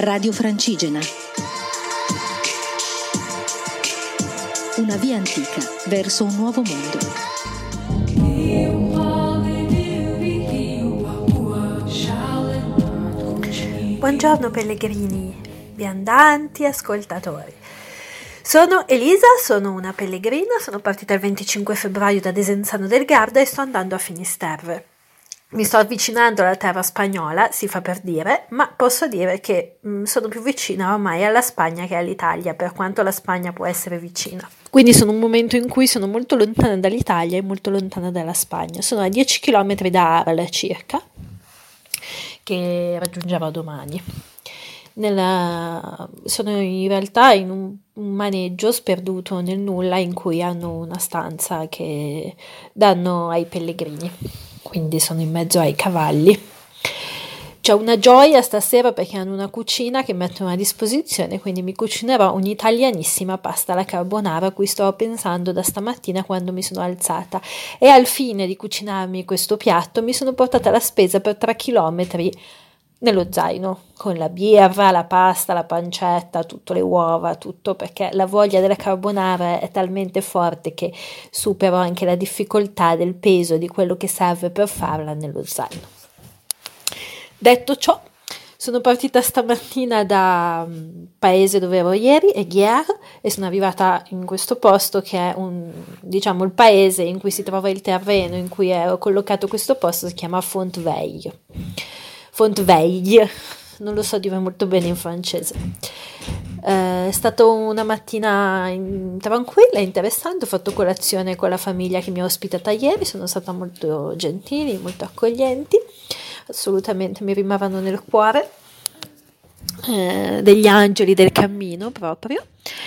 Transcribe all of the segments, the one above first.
Radio Francigena. Una via antica verso un nuovo mondo. Buongiorno pellegrini, viandanti, ascoltatori. Sono Elisa, sono una pellegrina, sono partita il 25 febbraio da Desenzano del Garda e sto andando a Finisterre. Mi sto avvicinando alla terra spagnola, si fa per dire, ma posso dire che mh, sono più vicina ormai alla Spagna che all'Italia, per quanto la Spagna può essere vicina. Quindi sono un momento in cui sono molto lontana dall'Italia e molto lontana dalla Spagna. Sono a 10 km da Arles circa, che raggiungerò domani. Nella, sono in realtà in un, un, maneggio sperduto nel nulla in cui hanno una stanza che danno ai pellegrini, quindi sono in mezzo ai cavalli. C'è una gioia stasera perché hanno una cucina che mettono a disposizione, quindi mi cucinerò un'italianissima pasta alla carbonara a cui sto pensando da stamattina quando mi sono alzata e al fine di cucinarmi questo piatto mi sono portata la spesa per 3 chilometri nello zaino con la birra, la pasta, la pancetta, tutte le uova, tutto perché la voglia della carbonara è talmente forte che supero anche la difficoltà del peso di quello che serve per farla nello zaino. Detto ciò, sono partita stamattina da um, paese dove ero ieri, Eghier, e sono arrivata in questo posto che è un, diciamo, il paese in cui si trova il terreno in cui ero collocato questo posto, si chiama Fontveille. Fontveille, non lo so dire molto bene in francese. Eh, è stata una mattina in, tranquilla, interessante, ho fatto colazione con la famiglia che mi ha ospitata ieri, sono stata molto gentili, molto accoglienti. Assolutamente mi rimanevano nel cuore, eh, degli angeli del cammino proprio.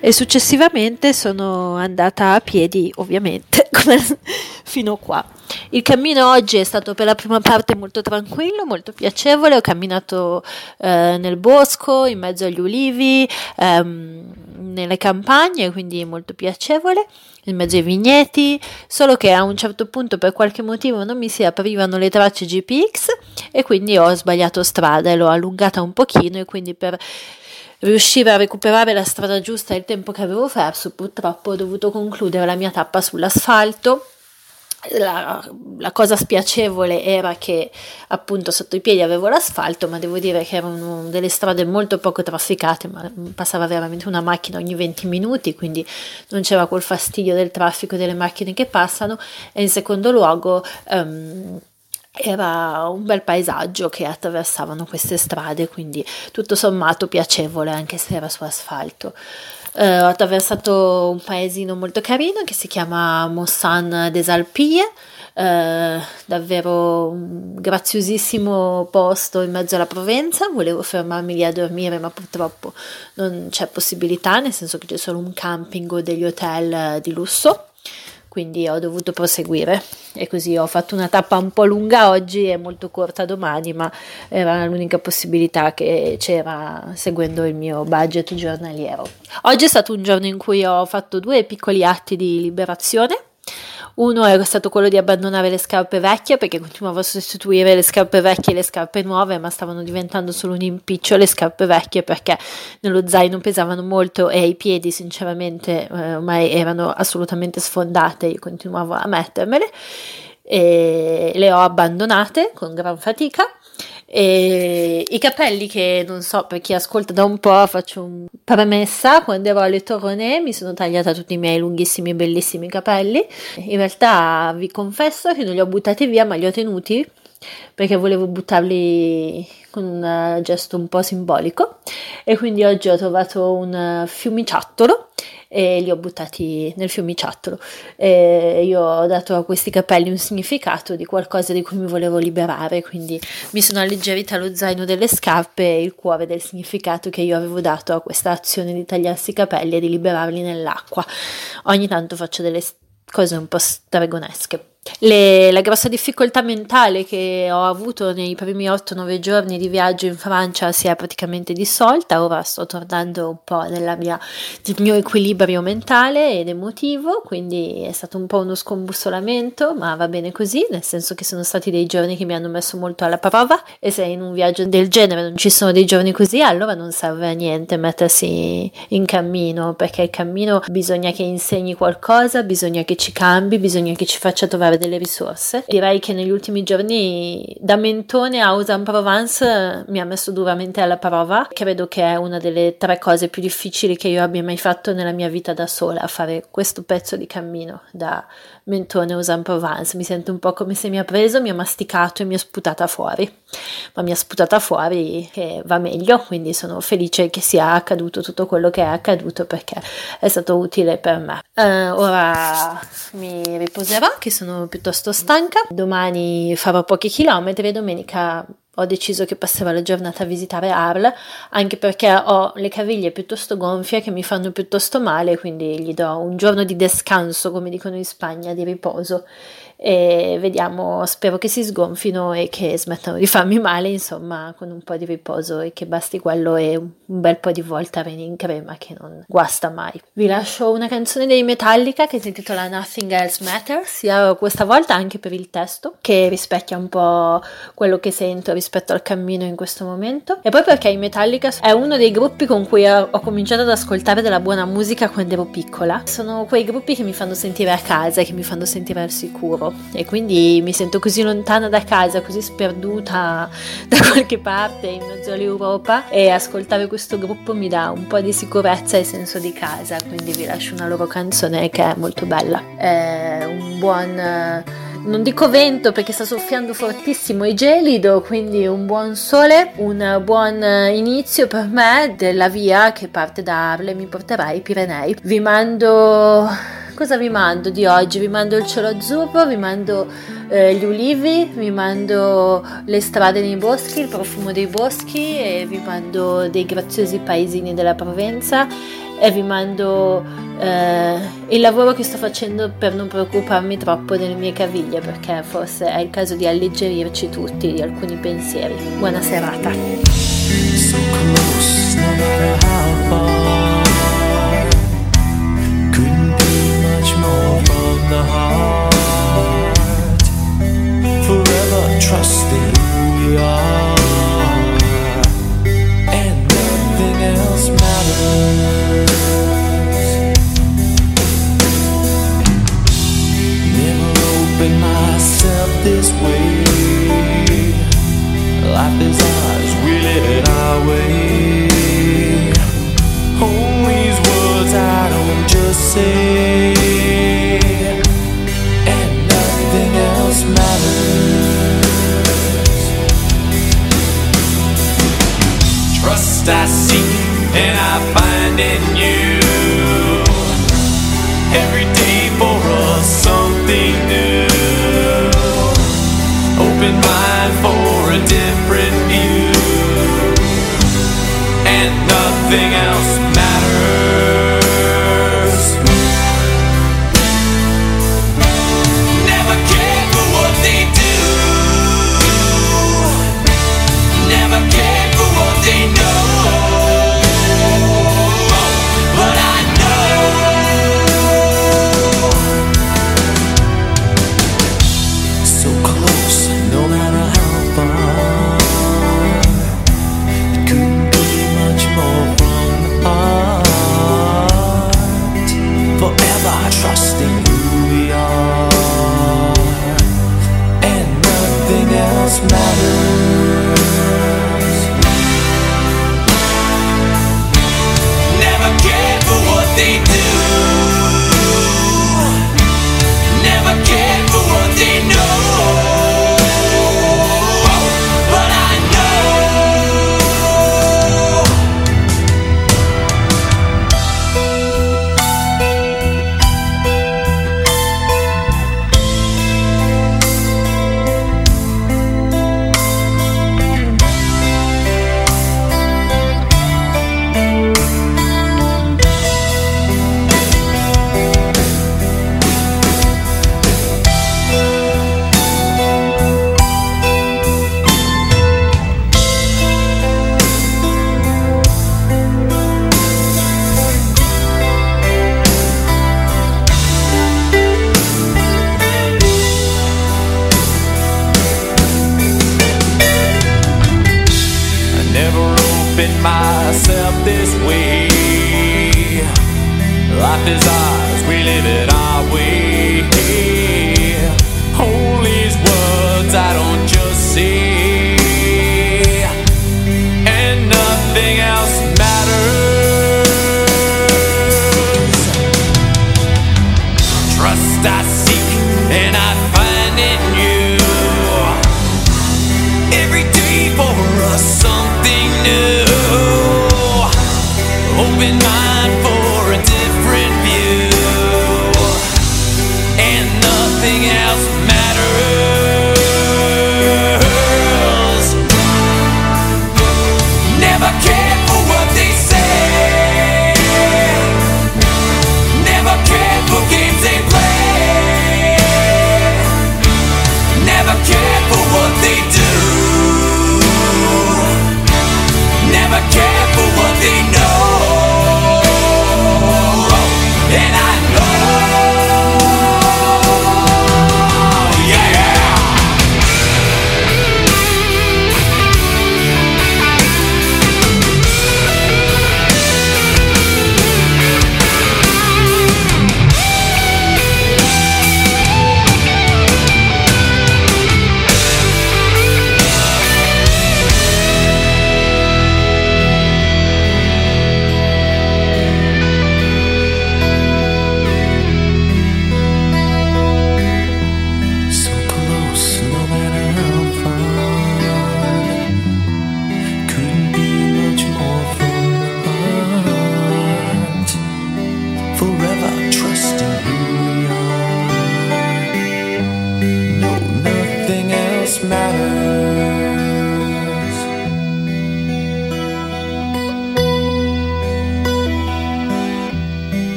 E successivamente sono andata a piedi, ovviamente, fino qua. Il cammino oggi è stato per la prima parte molto tranquillo, molto piacevole. Ho camminato eh, nel bosco, in mezzo agli ulivi, ehm, nelle campagne, quindi molto piacevole, in mezzo ai vigneti. Solo che a un certo punto, per qualche motivo, non mi si aprivano le tracce GPX e quindi ho sbagliato strada e l'ho allungata un pochino e quindi per riuscire a recuperare la strada giusta e il tempo che avevo perso, purtroppo ho dovuto concludere la mia tappa sull'asfalto. La, la, cosa spiacevole era che appunto sotto i piedi avevo l'asfalto, ma devo dire che erano delle strade molto poco trafficate, ma passava veramente una macchina ogni 20 minuti, quindi non c'era quel fastidio del traffico delle macchine che passano. E in secondo luogo, um, era un bel paesaggio che attraversavano queste strade, quindi tutto sommato piacevole anche se era su asfalto. Eh, ho attraversato un paesino molto carino che si chiama Mossan des Alpilles, eh, davvero un graziosissimo posto in mezzo alla Provenza. Volevo fermarmi lì a dormire, ma purtroppo non c'è possibilità, nel senso che c'è solo un camping o degli hotel di lusso quindi ho dovuto proseguire e così ho fatto una tappa un po' lunga oggi e molto corta domani, ma era l'unica possibilità che c'era seguendo il mio budget giornaliero. Oggi è stato un giorno in cui ho fatto due piccoli atti di liberazione uno era stato quello di abbandonare le scarpe vecchie perché continuavo a sostituire le scarpe vecchie e le scarpe nuove, ma stavano diventando solo un impiccio le scarpe vecchie perché nello zaino pesavano molto e ai piedi sinceramente eh, ormai erano assolutamente sfondate, io continuavo a mettermele e le ho abbandonate con gran fatica e I capelli che non so per chi ascolta da un po', faccio un premessa, quando ero alle Torone mi sono tagliata tutti i miei lunghissimi e bellissimi capelli. In realtà vi confesso che non li ho buttati via, ma li ho tenuti perché volevo buttarli con un gesto un po' simbolico e quindi oggi ho trovato un fiumiciattolo e li ho buttati nel fiumiciattolo. E io ho dato a questi capelli un significato di qualcosa di cui mi volevo liberare quindi mi sono alleggerita lo zaino delle scarpe e il cuore del significato che io avevo dato a questa azione di tagliarsi i capelli e di liberarli nell'acqua. Ogni tanto faccio delle cose un po' stregonesche Le, la grossa difficoltà mentale che ho avuto nei primi 8-9 giorni di viaggio in Francia si è praticamente dissolta, ora sto tornando un po' nel mio equilibrio mentale ed emotivo, quindi è stato un po' uno scombussolamento, ma va bene così, nel senso che sono stati dei giorni che mi hanno messo molto alla prova. E se in un viaggio del genere non ci sono dei giorni così, allora non serve a niente mettersi in cammino, perché il cammino bisogna che insegni qualcosa, bisogna che ci cambi, bisogna che ci faccia trovare trovare delle risorse. Direi che negli ultimi giorni da Mentone a Aix-en-Provence mi ha messo duramente alla prova. Credo che è una delle tre cose più difficili che io abbia mai fatto nella mia vita da sola, fare questo pezzo di cammino da Mentone a Aix-en-Provence. Mi sento un po' come se mi ha preso, mi ha masticato e mi ha sputata fuori. Ma mi ha sputata fuori che va meglio, quindi sono felice che sia accaduto tutto quello che è accaduto perché è stato utile per me. Uh, ora mi riposerò, che sono piuttosto stanca. Domani farò pochi chilometri e domenica ho deciso che passerò la giornata a visitare Arles, anche perché ho le caviglie piuttosto gonfie che mi fanno piuttosto male, quindi gli do un giorno di descanso, come dicono in Spagna, di riposo e vediamo, spero che si sgonfino e che smettano di farmi male, insomma, con un po' di riposo e che basti quello e un bel po' di Voltaren in crema che non guasta mai. Vi lascio una canzone dei Metallica che si intitola Nothing Else Matters, sia questa volta anche per il testo, che rispecchia un po' quello che sento rispetto al cammino in questo momento. E poi perché i Metallica è uno dei gruppi con cui ho cominciato ad ascoltare della buona musica quando ero piccola. Sono quei gruppi che mi fanno sentire a casa che mi fanno sentire al sicuro e quindi mi sento così lontana da casa, così sperduta da qualche parte in mezzo all'Europa e ascoltare questo gruppo mi dà un po' di sicurezza e senso di casa, quindi vi lascio una loro canzone che è molto bella. È un buon non dico vento perché sta soffiando fortissimo e gelido, quindi un buon sole, un buon inizio per me della via che parte da Arle mi porterà ai Pirenei. Vi mando cosa vi mando di oggi? Vi mando il cielo azzurro, vi mando eh, gli ulivi, vi mando le strade nei boschi, il profumo dei boschi e vi mando dei graziosi paesini della Provenza e vi mando eh, il lavoro che sto facendo per non preoccuparmi troppo delle mie caviglie perché forse è il caso di alleggerirci tutti di alcuni pensieri. Buona serata. Life is ours, we live it our way. All these words I don't just see, and nothing else matters. Trust I seek, and I find in you. Every day for something new. Open mind.